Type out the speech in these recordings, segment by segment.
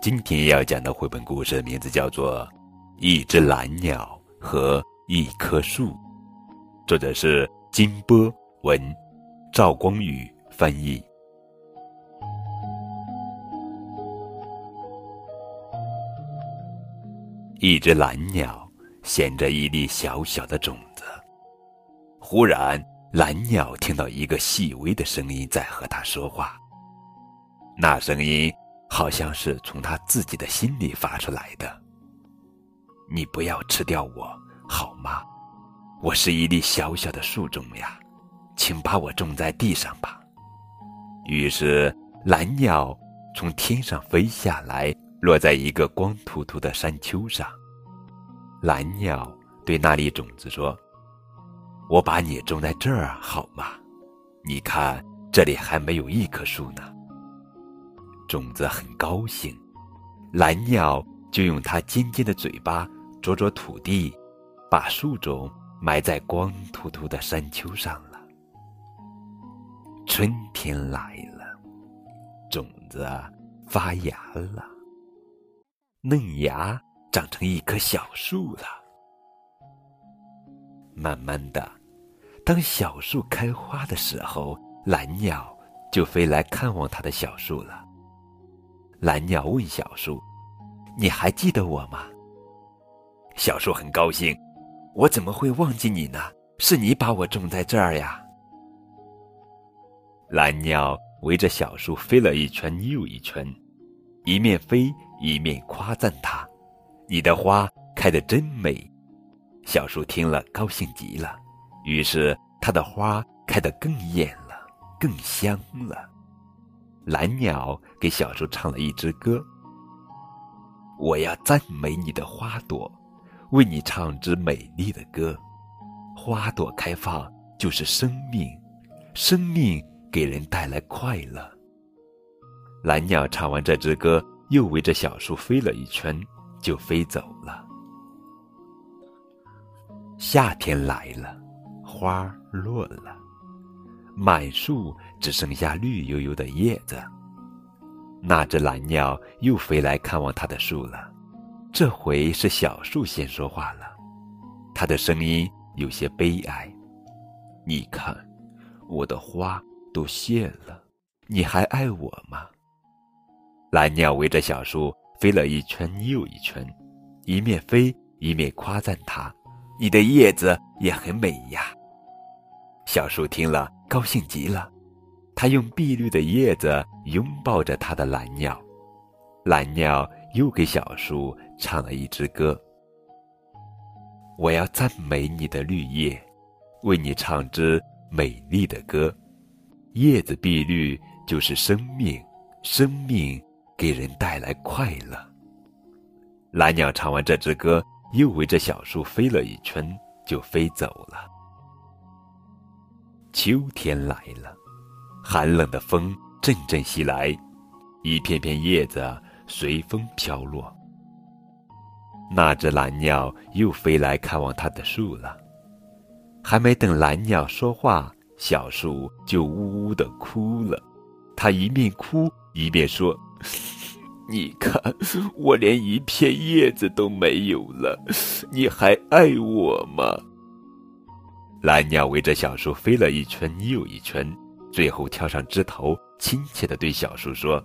今天要讲的绘本故事名字叫做《一只蓝鸟和一棵树》，作者是金波文，赵光宇翻译。一只蓝鸟衔着一粒小小的种子，忽然，蓝鸟听到一个细微的声音在和它说话，那声音。好像是从他自己的心里发出来的。你不要吃掉我，好吗？我是一粒小小的树种呀，请把我种在地上吧。于是，蓝鸟从天上飞下来，落在一个光秃秃的山丘上。蓝鸟对那粒种子说：“我把你种在这儿好吗？你看，这里还没有一棵树呢。”种子很高兴，蓝鸟就用它尖尖的嘴巴啄啄土地，把树种埋在光秃秃的山丘上了。春天来了，种子发芽了，嫩芽长成一棵小树了。慢慢的，当小树开花的时候，蓝鸟就飞来看望它的小树了。蓝鸟问小树：“你还记得我吗？”小树很高兴：“我怎么会忘记你呢？是你把我种在这儿呀。”蓝鸟围着小树飞了一圈又一圈，一面飞一面夸赞它：“你的花开得真美。”小树听了高兴极了，于是它的花开得更艳了，更香了。蓝鸟给小树唱了一支歌。我要赞美你的花朵，为你唱支美丽的歌。花朵开放就是生命，生命给人带来快乐。蓝鸟唱完这支歌，又围着小树飞了一圈，就飞走了。夏天来了，花落了。满树只剩下绿油油的叶子。那只蓝鸟又飞来看望它的树了，这回是小树先说话了，它的声音有些悲哀。你看，我的花都谢了，你还爱我吗？蓝鸟围着小树飞了一圈又一圈，一面飞一面夸赞它：“你的叶子也很美呀。”小树听了。高兴极了，他用碧绿的叶子拥抱着他的蓝鸟，蓝鸟又给小树唱了一支歌。我要赞美你的绿叶，为你唱支美丽的歌。叶子碧绿就是生命，生命给人带来快乐。蓝鸟唱完这支歌，又围着小树飞了一圈，就飞走了。秋天来了，寒冷的风阵阵袭来，一片片叶子随风飘落。那只蓝鸟又飞来看望它的树了，还没等蓝鸟说话，小树就呜呜的哭了。它一面哭一面说：“ 你看，我连一片叶子都没有了，你还爱我吗？”蓝鸟围着小树飞了一圈又一圈，最后跳上枝头，亲切地对小树说：“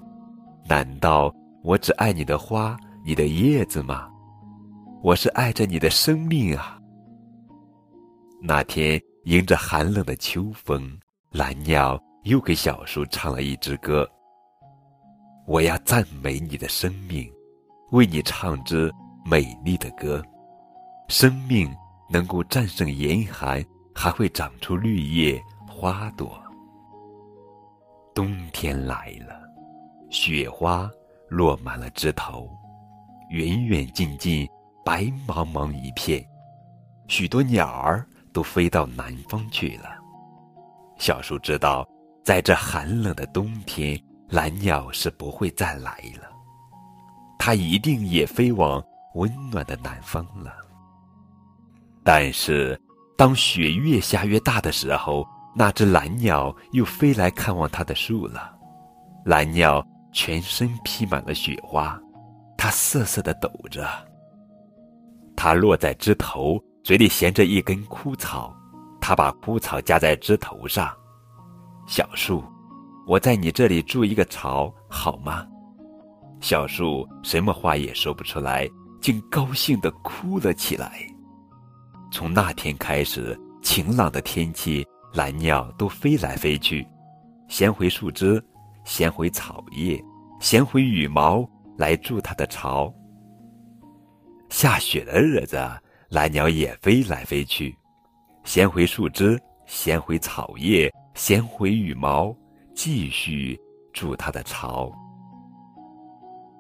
难道我只爱你的花、你的叶子吗？我是爱着你的生命啊！”那天迎着寒冷的秋风，蓝鸟又给小树唱了一支歌：“我要赞美你的生命，为你唱支美丽的歌。生命能够战胜严寒。”还会长出绿叶、花朵。冬天来了，雪花落满了枝头，远远近近，白茫茫一片。许多鸟儿都飞到南方去了。小树知道，在这寒冷的冬天，蓝鸟是不会再来了。它一定也飞往温暖的南方了。但是。当雪越下越大的时候，那只蓝鸟又飞来看望它的树了。蓝鸟全身披满了雪花，它瑟瑟的抖着。它落在枝头，嘴里衔着一根枯草，它把枯草夹在枝头上。小树，我在你这里筑一个巢，好吗？小树什么话也说不出来，竟高兴地哭了起来。从那天开始，晴朗的天气，蓝鸟都飞来飞去，衔回树枝，衔回草叶，衔回羽毛来筑它的巢。下雪的日子，蓝鸟也飞来飞去，衔回树枝，衔回草叶。衔回羽毛，继续筑它的巢。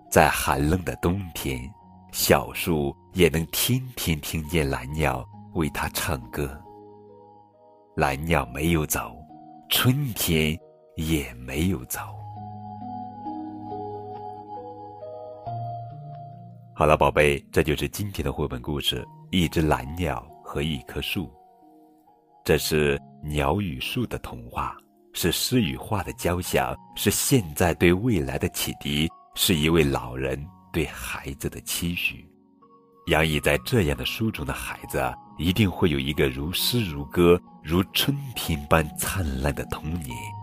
在寒冷的冬天，小树也能天天听见蓝鸟为它唱歌。蓝鸟没有走，春天也没有走。好了，宝贝，这就是今天的绘本故事《一只蓝鸟和一棵树》。这是鸟与树的童话，是诗与画的交响，是现在对未来的启迪，是一位老人对孩子的期许。洋溢在这样的书中的孩子，一定会有一个如诗如歌、如春天般灿烂的童年。